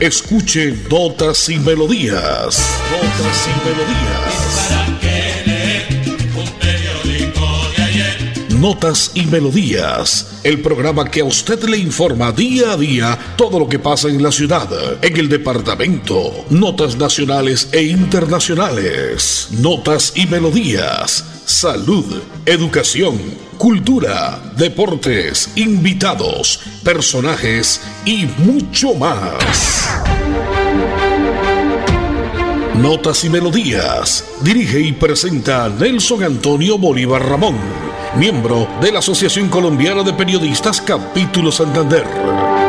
Escuche Notas y Melodías. Notas y Melodías. Notas y Melodías, el programa que a usted le informa día a día todo lo que pasa en la ciudad, en el departamento, notas nacionales e internacionales, notas y melodías, salud, educación, cultura, deportes, invitados, personajes y mucho más. Notas y Melodías. Dirige y presenta Nelson Antonio Bolívar Ramón, miembro de la Asociación Colombiana de Periodistas Capítulo Santander.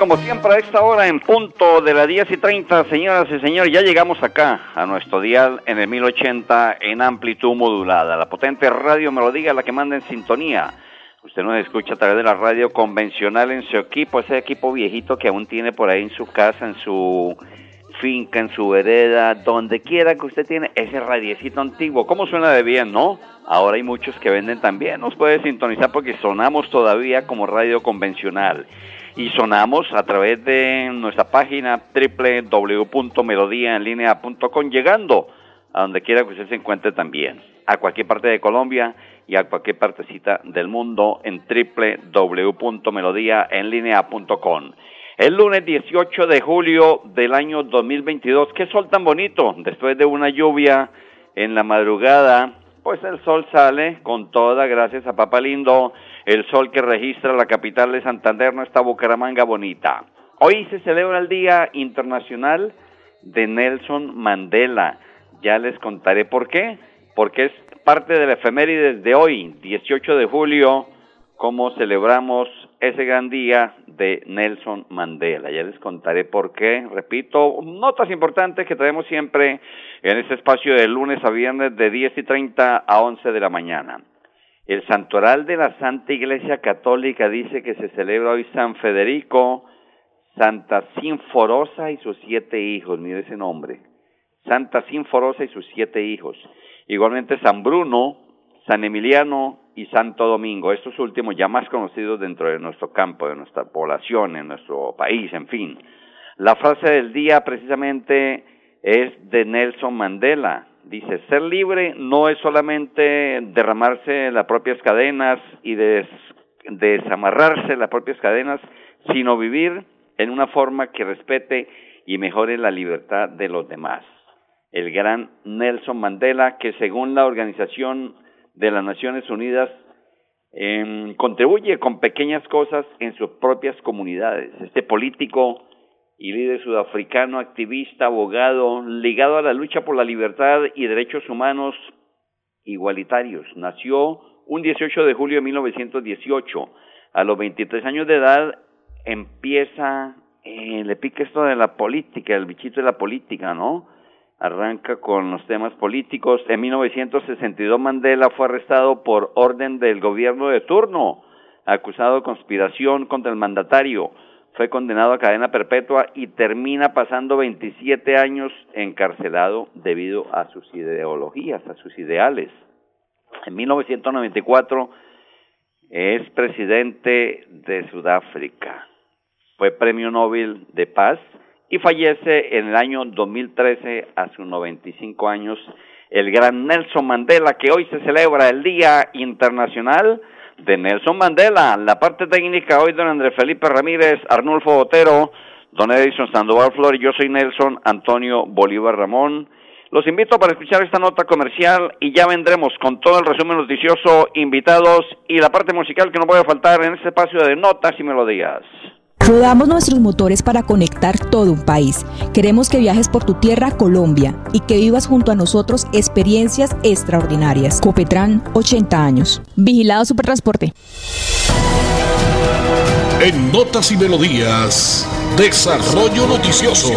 Como siempre a esta hora en punto de las 10 y 30, señoras y señores, ya llegamos acá a nuestro dial en el 1080 en amplitud modulada. La potente radio Melodía, la que manda en sintonía Usted nos escucha a través de la radio convencional en su equipo, ese equipo viejito que aún tiene por ahí en su casa, en su finca, en su vereda, donde quiera que usted tiene ese radiecito antiguo. ¿Cómo suena de bien, no? Ahora hay muchos que venden también. Nos puede sintonizar porque sonamos todavía como radio convencional. Y sonamos a través de nuestra página www.melodiaenlinea.com, llegando a donde quiera que usted se encuentre también, a cualquier parte de Colombia y a cualquier partecita del mundo en www.melodiaenlinea.com. El lunes 18 de julio del año 2022, qué sol tan bonito, después de una lluvia en la madrugada, pues el sol sale con toda, gracias a Papa Lindo, el sol que registra la capital de Santander, nuestra Bucaramanga bonita. Hoy se celebra el Día Internacional de Nelson Mandela. Ya les contaré por qué, porque es parte de la efemérides de hoy, 18 de julio, cómo celebramos ese gran día de Nelson Mandela. Ya les contaré por qué. Repito, notas importantes que traemos siempre en este espacio de lunes a viernes de 10 y 30 a 11 de la mañana. El santoral de la Santa Iglesia Católica dice que se celebra hoy San Federico, Santa Sinforosa y sus siete hijos. Mire ese nombre. Santa Sinforosa y sus siete hijos. Igualmente San Bruno, San Emiliano y Santo Domingo, estos últimos ya más conocidos dentro de nuestro campo, de nuestra población, en nuestro país, en fin. La frase del día precisamente es de Nelson Mandela. Dice, ser libre no es solamente derramarse las propias cadenas y desamarrarse las propias cadenas, sino vivir en una forma que respete y mejore la libertad de los demás el gran Nelson Mandela, que según la Organización de las Naciones Unidas em, contribuye con pequeñas cosas en sus propias comunidades. Este político y líder sudafricano, activista, abogado, ligado a la lucha por la libertad y derechos humanos igualitarios, nació un 18 de julio de 1918. A los 23 años de edad empieza, eh, le pica esto de la política, el bichito de la política, ¿no? Arranca con los temas políticos. En 1962 Mandela fue arrestado por orden del gobierno de turno, acusado de conspiración contra el mandatario. Fue condenado a cadena perpetua y termina pasando 27 años encarcelado debido a sus ideologías, a sus ideales. En 1994 es presidente de Sudáfrica. Fue premio Nobel de Paz y fallece en el año 2013 a sus 95 años el gran Nelson Mandela, que hoy se celebra el Día Internacional de Nelson Mandela. La parte técnica hoy don Andrés Felipe Ramírez, Arnulfo Botero, don Edison Sandoval Flor y yo soy Nelson Antonio Bolívar Ramón. Los invito para escuchar esta nota comercial y ya vendremos con todo el resumen noticioso, invitados y la parte musical que no puede faltar en este espacio de notas y melodías. Rodamos nuestros motores para conectar todo un país. Queremos que viajes por tu tierra, Colombia, y que vivas junto a nosotros experiencias extraordinarias. Copetran, 80 años. Vigilado Supertransporte. En Notas y Melodías, Desarrollo Noticioso.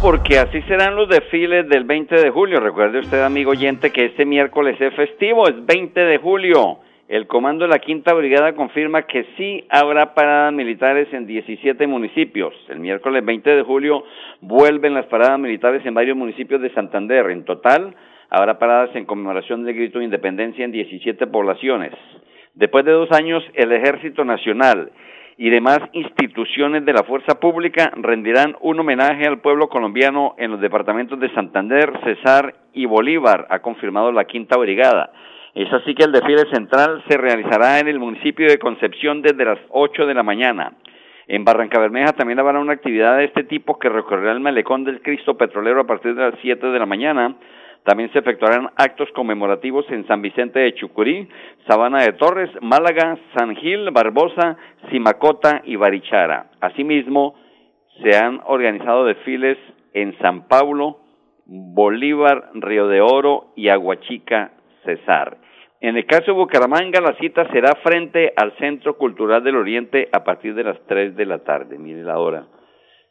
Porque así serán los desfiles del 20 de julio. Recuerde usted, amigo oyente, que este miércoles es festivo, es 20 de julio. El comando de la Quinta Brigada confirma que sí habrá paradas militares en 17 municipios. El miércoles 20 de julio vuelven las paradas militares en varios municipios de Santander. En total, habrá paradas en conmemoración del grito de independencia en 17 poblaciones. Después de dos años, el Ejército Nacional y demás instituciones de la fuerza pública rendirán un homenaje al pueblo colombiano en los departamentos de Santander, Cesar y Bolívar, ha confirmado la Quinta Brigada. Es así que el desfile central se realizará en el municipio de Concepción desde las 8 de la mañana. En Barranca Bermeja también habrá una actividad de este tipo que recorrerá el malecón del Cristo Petrolero a partir de las 7 de la mañana. También se efectuarán actos conmemorativos en San Vicente de Chucurí, Sabana de Torres, Málaga, San Gil, Barbosa, Simacota y Barichara. Asimismo, se han organizado desfiles en San Pablo, Bolívar, Río de Oro y Aguachica, Cesar. En el caso de Bucaramanga, la cita será frente al Centro Cultural del Oriente a partir de las 3 de la tarde. Mire la hora.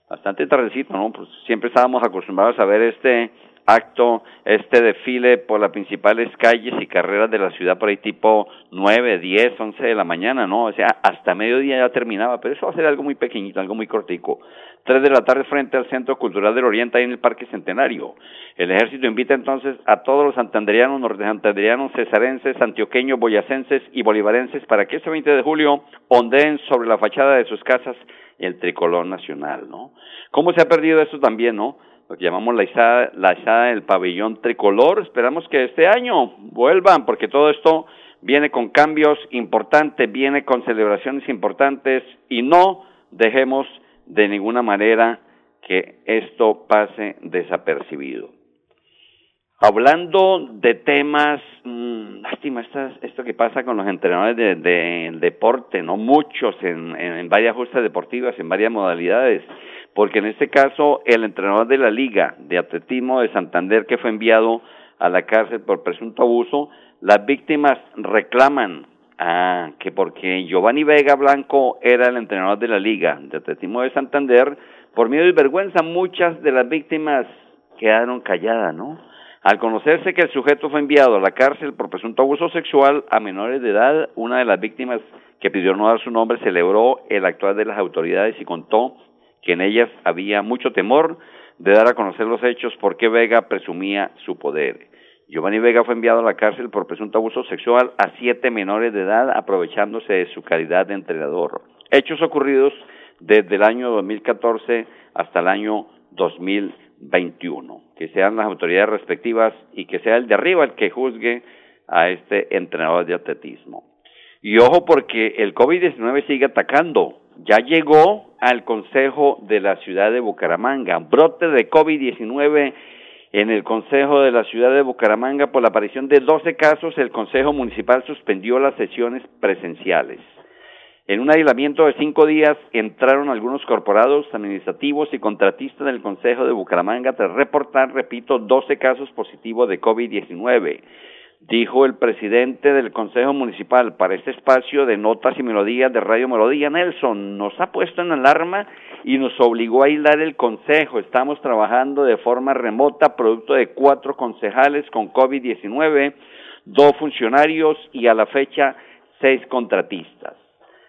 Bastante tardecito, ¿no? Pues siempre estábamos acostumbrados a ver este acto, este desfile por las principales calles y carreras de la ciudad por ahí tipo 9, 10, 11 de la mañana, ¿no? O sea, hasta mediodía ya terminaba, pero eso va a ser algo muy pequeñito, algo muy cortico. 3 de la tarde frente al Centro Cultural del Oriente, ahí en el Parque Centenario. El ejército invita entonces a todos los santanderianos, santanderianos, cesarenses, antioqueños, boyacenses y bolivarenses para que este 20 de julio ondeen sobre la fachada de sus casas el tricolor nacional, ¿no? ¿Cómo se ha perdido eso también, no? Lo que llamamos la izada, la del pabellón tricolor. Esperamos que este año vuelvan, porque todo esto viene con cambios importantes, viene con celebraciones importantes y no dejemos de ninguna manera que esto pase desapercibido. Hablando de temas, mmm, lástima esto que pasa con los entrenadores del de, deporte, no muchos en, en varias justas deportivas, en varias modalidades porque en este caso el entrenador de la Liga de Atletismo de Santander que fue enviado a la cárcel por presunto abuso, las víctimas reclaman ah, que porque Giovanni Vega Blanco era el entrenador de la Liga de Atletismo de Santander, por miedo y vergüenza muchas de las víctimas quedaron calladas, ¿no? Al conocerse que el sujeto fue enviado a la cárcel por presunto abuso sexual a menores de edad, una de las víctimas que pidió no dar su nombre celebró el actual de las autoridades y contó que en ellas había mucho temor de dar a conocer los hechos porque Vega presumía su poder. Giovanni Vega fue enviado a la cárcel por presunto abuso sexual a siete menores de edad aprovechándose de su calidad de entrenador. Hechos ocurridos desde el año 2014 hasta el año 2021. Que sean las autoridades respectivas y que sea el de arriba el que juzgue a este entrenador de atletismo. Y ojo porque el COVID-19 sigue atacando. Ya llegó al Consejo de la Ciudad de Bucaramanga. Brote de COVID-19 en el Consejo de la Ciudad de Bucaramanga por la aparición de 12 casos, el Consejo Municipal suspendió las sesiones presenciales. En un aislamiento de cinco días entraron algunos corporados administrativos y contratistas del Consejo de Bucaramanga tras reportar, repito, 12 casos positivos de COVID-19 dijo el presidente del Consejo Municipal para este espacio de notas y melodías de Radio Melodía, Nelson, nos ha puesto en alarma y nos obligó a aislar el Consejo. Estamos trabajando de forma remota, producto de cuatro concejales con COVID-19, dos funcionarios y a la fecha seis contratistas.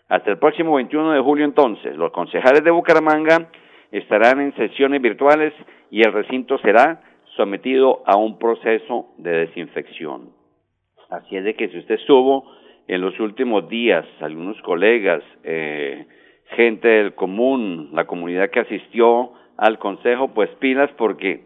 Hasta el próximo 21 de julio entonces, los concejales de Bucaramanga estarán en sesiones virtuales y el recinto será sometido a un proceso de desinfección. Así es de que si usted estuvo en los últimos días, algunos colegas, eh, gente del común, la comunidad que asistió al consejo, pues pilas porque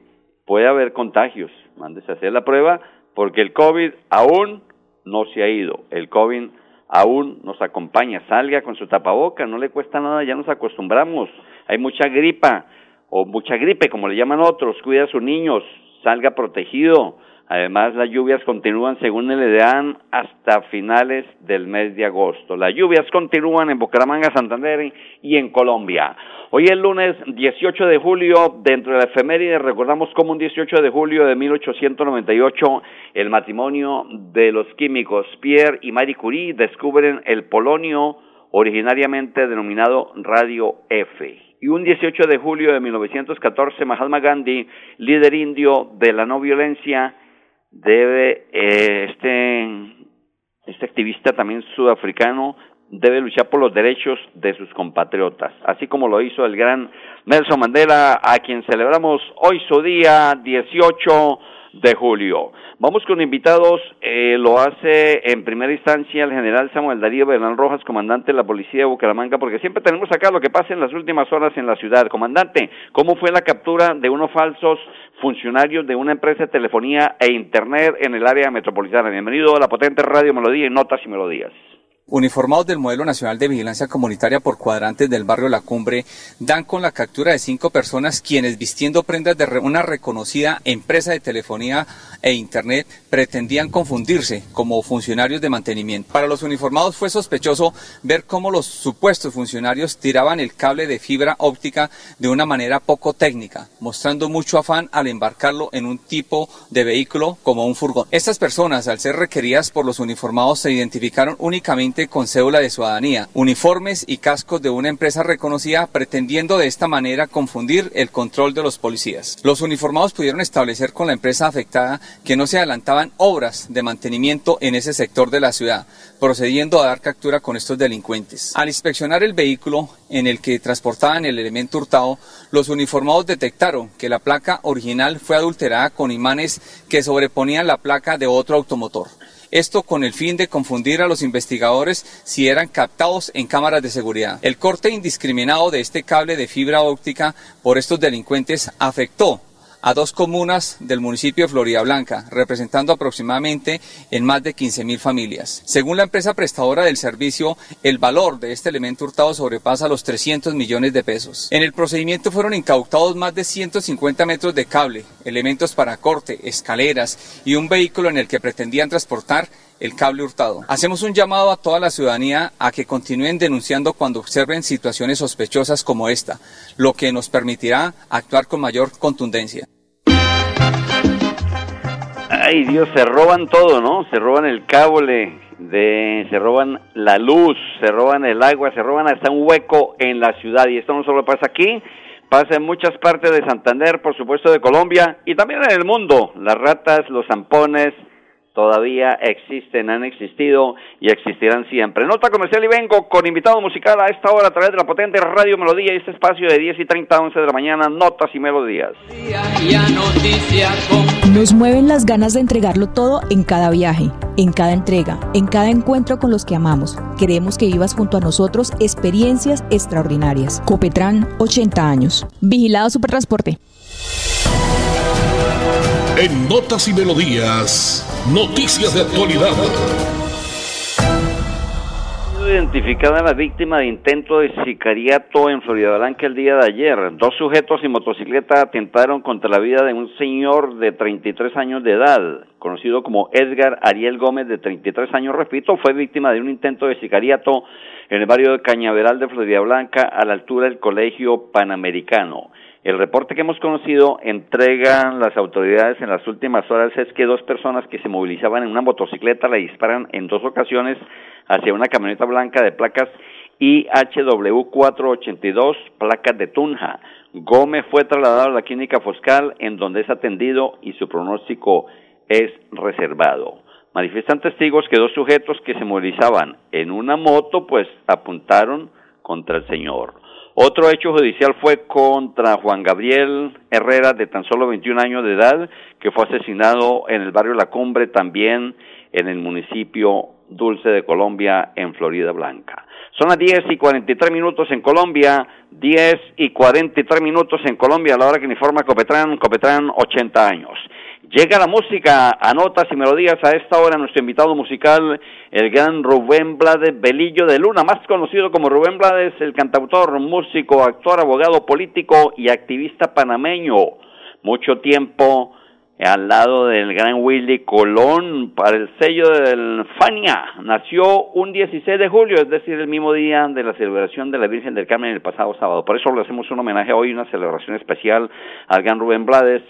puede haber contagios. Mándese a hacer la prueba porque el COVID aún no se ha ido. El COVID aún nos acompaña. Salga con su tapaboca, no le cuesta nada, ya nos acostumbramos. Hay mucha gripa o mucha gripe, como le llaman otros. Cuida a sus niños, salga protegido Además, las lluvias continúan, según el EDEAN, hasta finales del mes de agosto. Las lluvias continúan en Bucaramanga, Santander y en Colombia. Hoy es lunes 18 de julio, dentro de la efeméride, recordamos como un 18 de julio de 1898, el matrimonio de los químicos Pierre y Marie Curie descubren el polonio originariamente denominado radio F. Y un 18 de julio de 1914, Mahatma Gandhi, líder indio de la no violencia, debe eh, este, este activista también sudafricano debe luchar por los derechos de sus compatriotas, así como lo hizo el gran Nelson Mandela, a quien celebramos hoy su día 18 de julio. Vamos con invitados, eh, lo hace en primera instancia el general Samuel Darío Bernal Rojas, comandante de la Policía de Bucaramanga, porque siempre tenemos acá lo que pasa en las últimas horas en la ciudad. Comandante, ¿cómo fue la captura de unos falsos funcionarios de una empresa de telefonía e internet en el área metropolitana? Bienvenido a la potente radio Melodía y Notas y Melodías. Uniformados del Modelo Nacional de Vigilancia Comunitaria por cuadrantes del barrio La Cumbre dan con la captura de cinco personas quienes vistiendo prendas de una reconocida empresa de telefonía e internet pretendían confundirse como funcionarios de mantenimiento. Para los uniformados fue sospechoso ver cómo los supuestos funcionarios tiraban el cable de fibra óptica de una manera poco técnica, mostrando mucho afán al embarcarlo en un tipo de vehículo como un furgón. Estas personas, al ser requeridas por los uniformados, se identificaron únicamente con cédula de ciudadanía, uniformes y cascos de una empresa reconocida, pretendiendo de esta manera confundir el control de los policías. Los uniformados pudieron establecer con la empresa afectada que no se adelantaban obras de mantenimiento en ese sector de la ciudad, procediendo a dar captura con estos delincuentes. Al inspeccionar el vehículo en el que transportaban el elemento hurtado, los uniformados detectaron que la placa original fue adulterada con imanes que sobreponían la placa de otro automotor esto con el fin de confundir a los investigadores si eran captados en cámaras de seguridad. El corte indiscriminado de este cable de fibra óptica por estos delincuentes afectó a dos comunas del municipio de Florida Blanca, representando aproximadamente en más de 15.000 familias. Según la empresa prestadora del servicio, el valor de este elemento hurtado sobrepasa los 300 millones de pesos. En el procedimiento fueron incautados más de 150 metros de cable, elementos para corte, escaleras y un vehículo en el que pretendían transportar el cable hurtado. Hacemos un llamado a toda la ciudadanía a que continúen denunciando cuando observen situaciones sospechosas como esta, lo que nos permitirá actuar con mayor contundencia. Ay Dios, se roban todo, ¿no? Se roban el cable, de, se roban la luz, se roban el agua, se roban hasta un hueco en la ciudad. Y esto no solo pasa aquí, pasa en muchas partes de Santander, por supuesto de Colombia y también en el mundo. Las ratas, los zampones, todavía existen, han existido y existirán siempre. Nota comercial y vengo con invitado musical a esta hora a través de la potente Radio Melodía y este espacio de 10 y 30 a 11 de la mañana, Notas y Melodías. Nos mueven las ganas de entregarlo todo en cada viaje, en cada entrega, en cada encuentro con los que amamos. Queremos que vivas junto a nosotros experiencias extraordinarias. Copetran, 80 años. Vigilado Supertransporte. En Notas y Melodías, noticias de actualidad. Identificada la víctima de intento de sicariato en Florida Blanca el día de ayer. Dos sujetos y motocicleta atentaron contra la vida de un señor de 33 años de edad, conocido como Edgar Ariel Gómez, de 33 años, repito, fue víctima de un intento de sicariato en el barrio de Cañaveral de Florida Blanca, a la altura del Colegio Panamericano. El reporte que hemos conocido entregan las autoridades en las últimas horas es que dos personas que se movilizaban en una motocicleta le disparan en dos ocasiones hacia una camioneta blanca de placas IHW 482, placas de Tunja. Gómez fue trasladado a la clínica Foscal en donde es atendido y su pronóstico es reservado. Manifiestan testigos que dos sujetos que se movilizaban en una moto pues apuntaron contra el señor. Otro hecho judicial fue contra Juan Gabriel Herrera, de tan solo 21 años de edad, que fue asesinado en el barrio La Cumbre, también en el municipio Dulce de Colombia, en Florida Blanca. Son las 10 y 43 minutos en Colombia, 10 y 43 minutos en Colombia, a la hora que informa Copetrán, Copetrán 80 años. Llega la música a notas y melodías a esta hora nuestro invitado musical, el gran Rubén Blades Belillo de Luna, más conocido como Rubén Blades, el cantautor, músico, actor, abogado político y activista panameño. Mucho tiempo al lado del gran Willy Colón para el sello del Fania. Nació un 16 de julio, es decir, el mismo día de la celebración de la Virgen del Carmen el pasado sábado. Por eso le hacemos un homenaje hoy, una celebración especial al gran Rubén Blades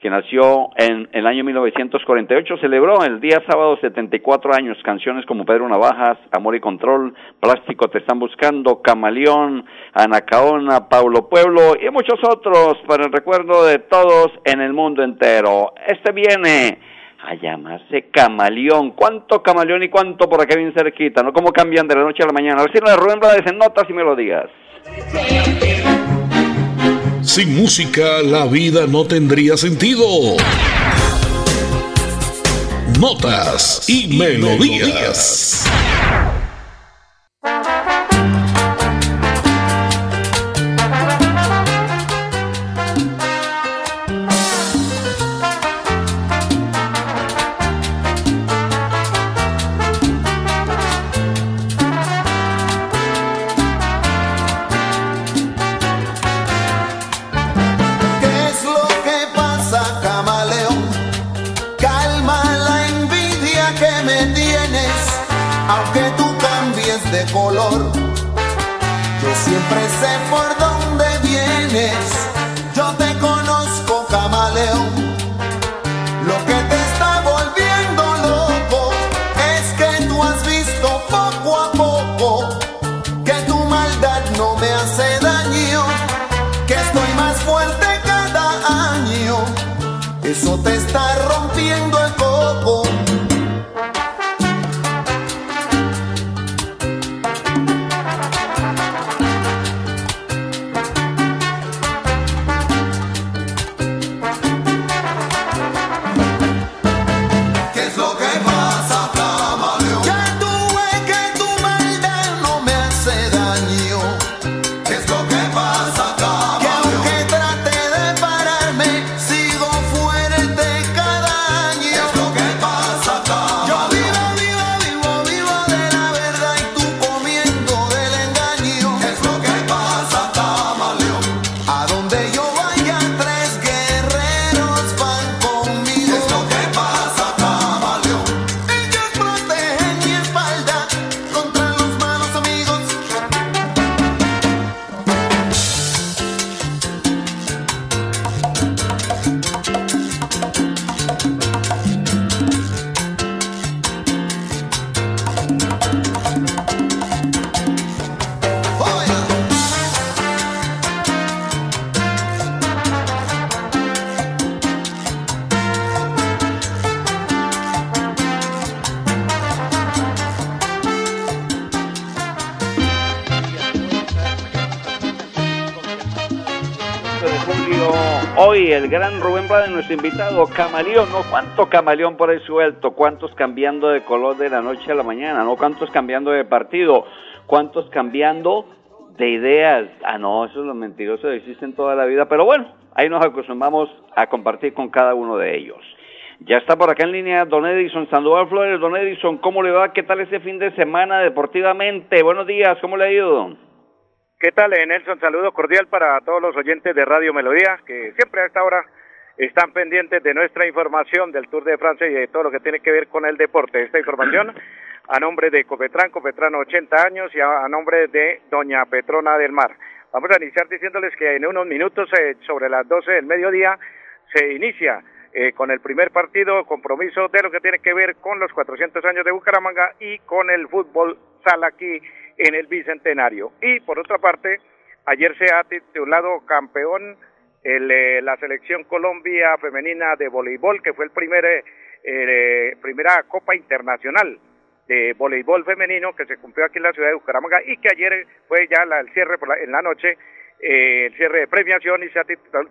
que nació en, el año 1948, celebró el día sábado 74 años canciones como Pedro Navajas, Amor y Control, Plástico Te Están Buscando, Camaleón, Anacaona, Paulo Pueblo y muchos otros para el recuerdo de todos en el mundo entero. Este viene a llamarse Camaleón. ¿Cuánto Camaleón y cuánto por acá bien cerquita? ¿No? ¿Cómo cambian de la noche a la mañana? A ver si no de Rubén Blades en notas y melodías. Sin música la vida no tendría sentido. Notas y, melodías. El gran Rubén Blades, nuestro invitado, camaleón, ¿no? ¿Cuánto camaleón por ahí suelto? ¿Cuántos cambiando de color de la noche a la mañana? ¿No? ¿Cuántos cambiando de partido? ¿Cuántos cambiando de ideas? Ah, no, eso es lo mentiroso, existen toda la vida, pero bueno, ahí nos acostumbramos a compartir con cada uno de ellos. Ya está por acá en línea Don Edison Sandoval Flores. Don Edison, ¿cómo le va? ¿Qué tal ese fin de semana deportivamente? Buenos días, ¿cómo le ha ido? ¿Qué tal, eh, Nelson? Saludo cordial para todos los oyentes de Radio Melodía, que siempre a esta hora están pendientes de nuestra información del Tour de Francia y de todo lo que tiene que ver con el deporte. Esta información a nombre de Copetran, Copetran 80 años y a, nombre de Doña Petrona del Mar. Vamos a iniciar diciéndoles que en unos minutos, eh, sobre las 12 del mediodía, se inicia eh, con el primer partido, compromiso de lo que tiene que ver con los 400 años de Bucaramanga y con el fútbol sala aquí en el Bicentenario. Y por otra parte, ayer se ha titulado campeón el, eh, la selección Colombia femenina de voleibol, que fue el primer, eh, eh, primera Copa Internacional de voleibol femenino que se cumplió aquí en la ciudad de Bucaramanga y que ayer fue ya la, el cierre en la noche, el cierre de premiación y se ha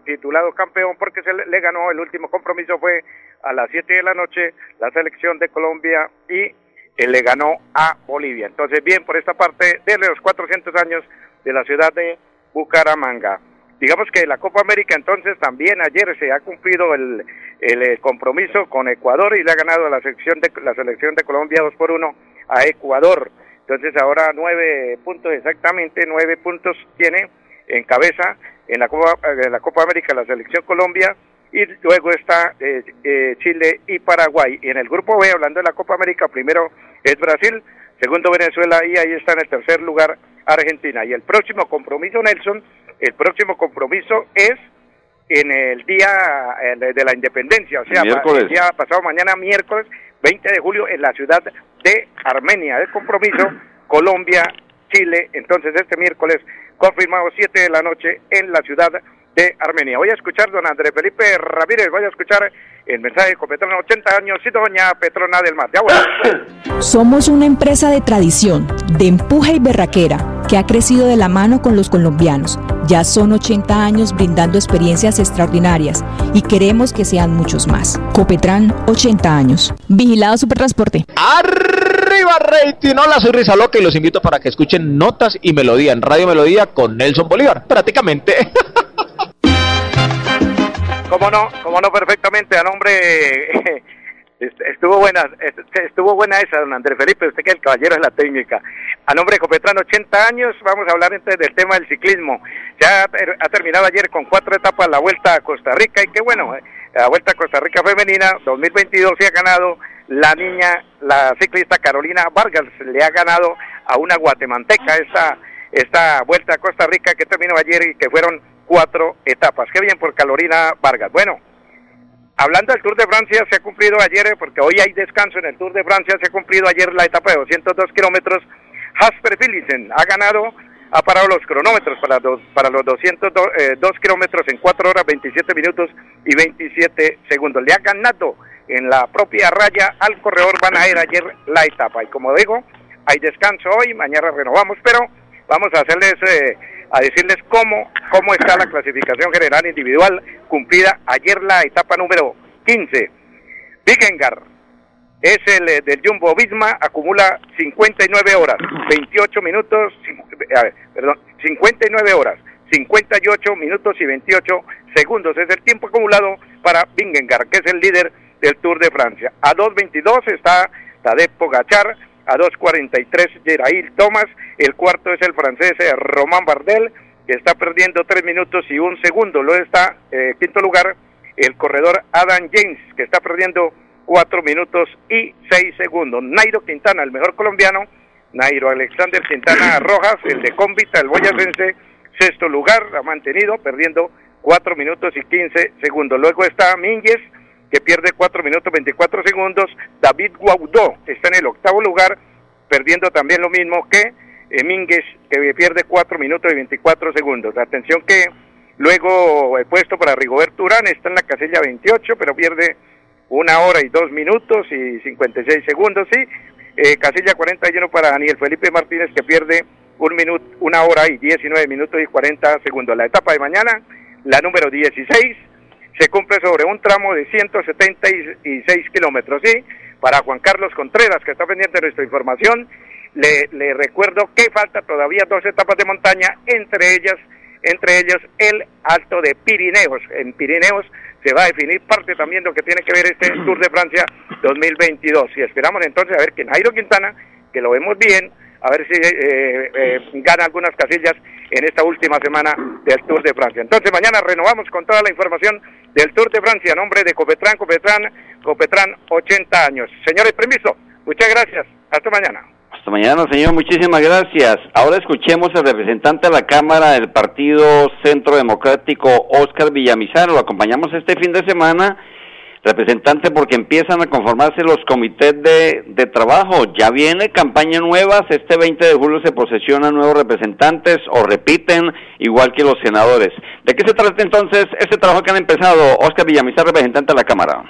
titulado campeón porque se le, ganó el último compromiso fue a las 7 de la noche la selección de Colombia y le ganó a Bolivia. Entonces, bien, por esta parte de los 400 años de la ciudad de Bucaramanga. Digamos que la Copa América entonces también ayer se ha cumplido el, el, compromiso con Ecuador y le ha ganado la selección de la selección de Colombia 2 por 1 a Ecuador. Entonces ahora nueve puntos exactamente, nueve puntos tiene en cabeza en la Copa, en la Copa América la selección Colombia y luego está eh, eh, Chile y Paraguay. Y en el grupo B, hablando de la Copa América, primero es Brasil, segundo Venezuela y ahí está en el tercer lugar Argentina. Y el próximo compromiso, Nelson, el próximo compromiso es en el día de la independencia, o sea, el día pasado mañana, miércoles 20 de julio, en la ciudad de Armenia. El compromiso Colombia, Chile. Entonces, este miércoles, confirmado 7 de la noche en la ciudad de Armenia. Voy a escuchar, don Andrés Felipe Ramírez, voy a escuchar el mensaje de Copetrona 80 años y doña Petrona del Mar. Ya Somos una empresa de tradición, de empuje y berraquera, que ha crecido de la mano con los colombianos. Ya son 80 años brindando experiencias extraordinarias y queremos que sean muchos más. Copetran, 80 años. Vigilado Supertransporte. Arriba rating, hola soy Rizaloca y los invito para que escuchen Notas y Melodía en Radio Melodía con Nelson Bolívar, prácticamente. Cómo no, cómo no perfectamente a nombre estuvo buena, estuvo buena esa, don Andrés Felipe, usted que es el caballero de la técnica. A nombre de Copetrán, 80 años, vamos a hablar entonces del tema del ciclismo. Ya ha terminado ayer con cuatro etapas la Vuelta a Costa Rica y qué bueno, eh, la Vuelta a Costa Rica Femenina 2022 se ha ganado la niña, la ciclista Carolina Vargas, le ha ganado a una guatemalteca esta, esta Vuelta a Costa Rica que terminó ayer y que fueron cuatro etapas. Qué bien por Carolina Vargas. Bueno, hablando del Tour de Francia, se ha cumplido ayer, porque hoy hay descanso en el Tour de Francia, se ha cumplido ayer la etapa de 202 kilómetros. Jasper Philipsen ha ganado, ha parado los cronómetros para, los, para los 202 eh, kilómetros en 4 horas 27 minutos y 27 segundos. Le ha ganado en la propia raya al corredor Van Aer ayer la etapa. Y como digo, hay descanso hoy, mañana renovamos, pero vamos a hacerles... Eh, a decirles cómo, cómo está la clasificación general individual cumplida ayer la etapa número 15. Vigengar es el eh, del Jumbo Visma, acumula 59 horas, 28 minutos, a ver, perdón, 59 horas, 58 minutos y 28 segundos. Es el tiempo acumulado para Vingegaard, que es el líder del Tour de Francia. A 2.22 está Tadej Pogachar, a 2.43 Gerail Thomas, el cuarto es el francés eh, Román Bardel, que está perdiendo tres minutos y un segundo, luego está eh, quinto lugar el corredor Adam James, que está perdiendo cuatro minutos y seis segundos. Nairo Quintana, el mejor colombiano, Nairo Alexander Quintana Rojas, el de Convita, el boyacense, sexto lugar, ha mantenido, perdiendo cuatro minutos y quince segundos. Luego está Mínguez, que pierde 4 minutos 24 segundos. David Guaudó está en el octavo lugar, perdiendo también lo mismo que Mínguez, que pierde 4 minutos y 24 segundos. Atención que luego el puesto para Rigoberto Urán está en la casilla 28, pero pierde una hora y dos minutos y 56 segundos. Sí, eh, casilla 41 para Daniel Felipe Martínez, que pierde un minuto, una hora y 19 minutos y 40 segundos. La etapa de mañana, la número 16 se cumple sobre un tramo de 176 kilómetros. ¿sí? Para Juan Carlos Contreras, que está pendiente de nuestra información, le, le, recuerdo que falta todavía dos etapas de montaña, entre ellas, entre ellas el Alto de Pirineos. En Pirineos se va a definir parte también de lo que tiene que ver este Tour de Francia 2022. Y esperamos entonces a ver que Nairo Quintana, que lo vemos bien, a ver si eh, eh, gana algunas casillas en esta última semana del Tour de Francia. Entonces mañana renovamos con toda la información del Tour de Francia, nombre de Copetran, Copetran, Copetran 80 años. Señores, permiso, muchas gracias, hasta mañana. Hasta mañana, señor, muchísimas gracias. Ahora escuchemos al representante de la Cámara del Partido Centro Democrático, Oscar Villamizar, lo acompañamos este fin de semana representante porque empiezan a conformarse los comités de, trabajo. Ya viene campaña nuevas, este 20 de julio se posesionan nuevos representantes o repiten igual que los senadores. ¿De qué se trata entonces este trabajo que han empezado? Oscar Villamizar, representante de la Cámara.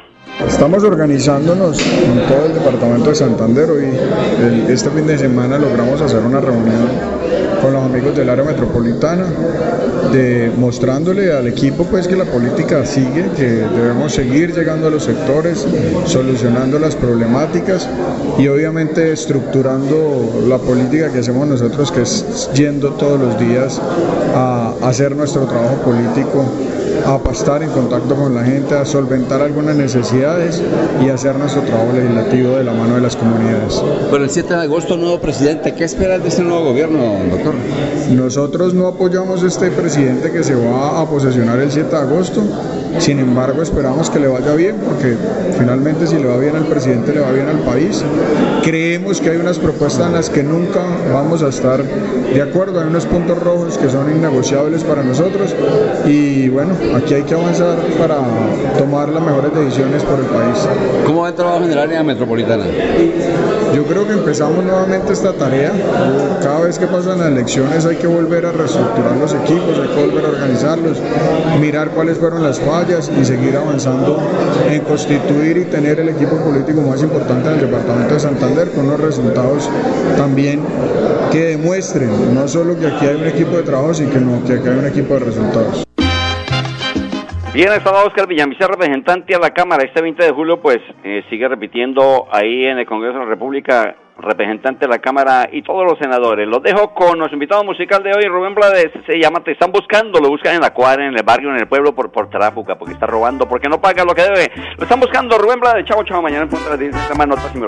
Estamos organizándonos con todo el departamento de Santander. y este fin de semana logramos hacer una reunión con los amigos del área metropolitana, de, mostrándole al equipo pues que la política sigue, que debemos seguir llegando a los sectores, solucionando las problemáticas y obviamente estructurando la política que hacemos nosotros, que es yendo todos los días a hacer nuestro trabajo político a estar en contacto con la gente, a solventar algunas necesidades y hacer nuestro trabajo legislativo de la mano de las comunidades. Pero el 7 de agosto, nuevo presidente, ¿qué esperas de este nuevo gobierno, doctor? Nosotros no apoyamos este presidente que se va a posesionar el 7 de agosto, sin embargo esperamos que le vaya bien, porque finalmente si le va bien al presidente, le va bien al país. Creemos que hay unas propuestas en las que nunca vamos a estar de acuerdo, hay unos puntos rojos que son innegociables para nosotros y bueno, aquí hay que avanzar para tomar las mejores decisiones por el país. ¿Cómo va el trabajo en el área metropolitana? Yo creo que empezamos nuevamente esta tarea. Cada vez que pasan las elecciones hay que volver a reestructurar los equipos, hay que volver a organizarlos, mirar cuáles fueron las fallas y seguir avanzando en constituir y tener el equipo político más importante del departamento de Santander con unos resultados también que demuestren no solo que aquí hay un equipo de trabajo, sino que aquí hay un equipo de resultados. Bien, estaba Oscar Villamizar, representante a la Cámara. Este 20 de julio, pues, eh, sigue repitiendo ahí en el Congreso de la República, representante de la Cámara y todos los senadores. Los dejo con nuestro invitado musical de hoy, Rubén Blades. Se llama Te están buscando, lo buscan en la cuadra, en el barrio, en el pueblo, por, por tráfuga, porque está robando, porque no paga lo que debe. Lo están buscando, Rubén Blades. Chao, chao, mañana en punto de las 10 más notas y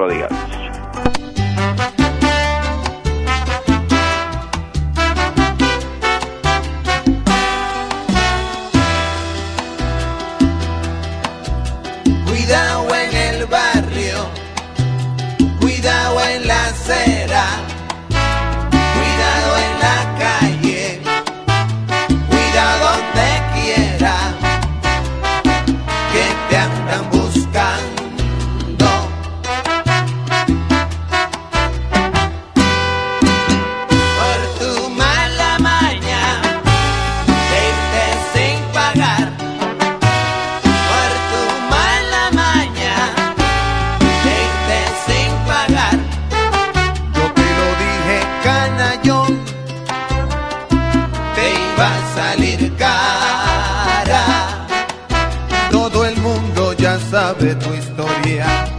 me lo digas.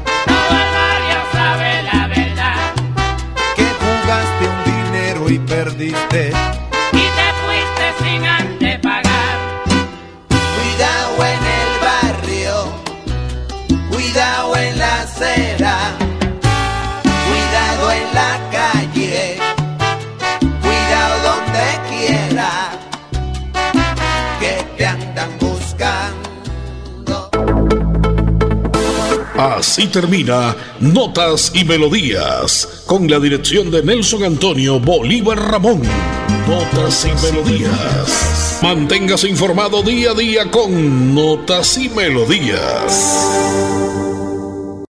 Así termina Notas y Melodías, con la dirección de Nelson Antonio Bolívar Ramón. Notas y Melodías. Manténgase informado día a día con Notas y Melodías.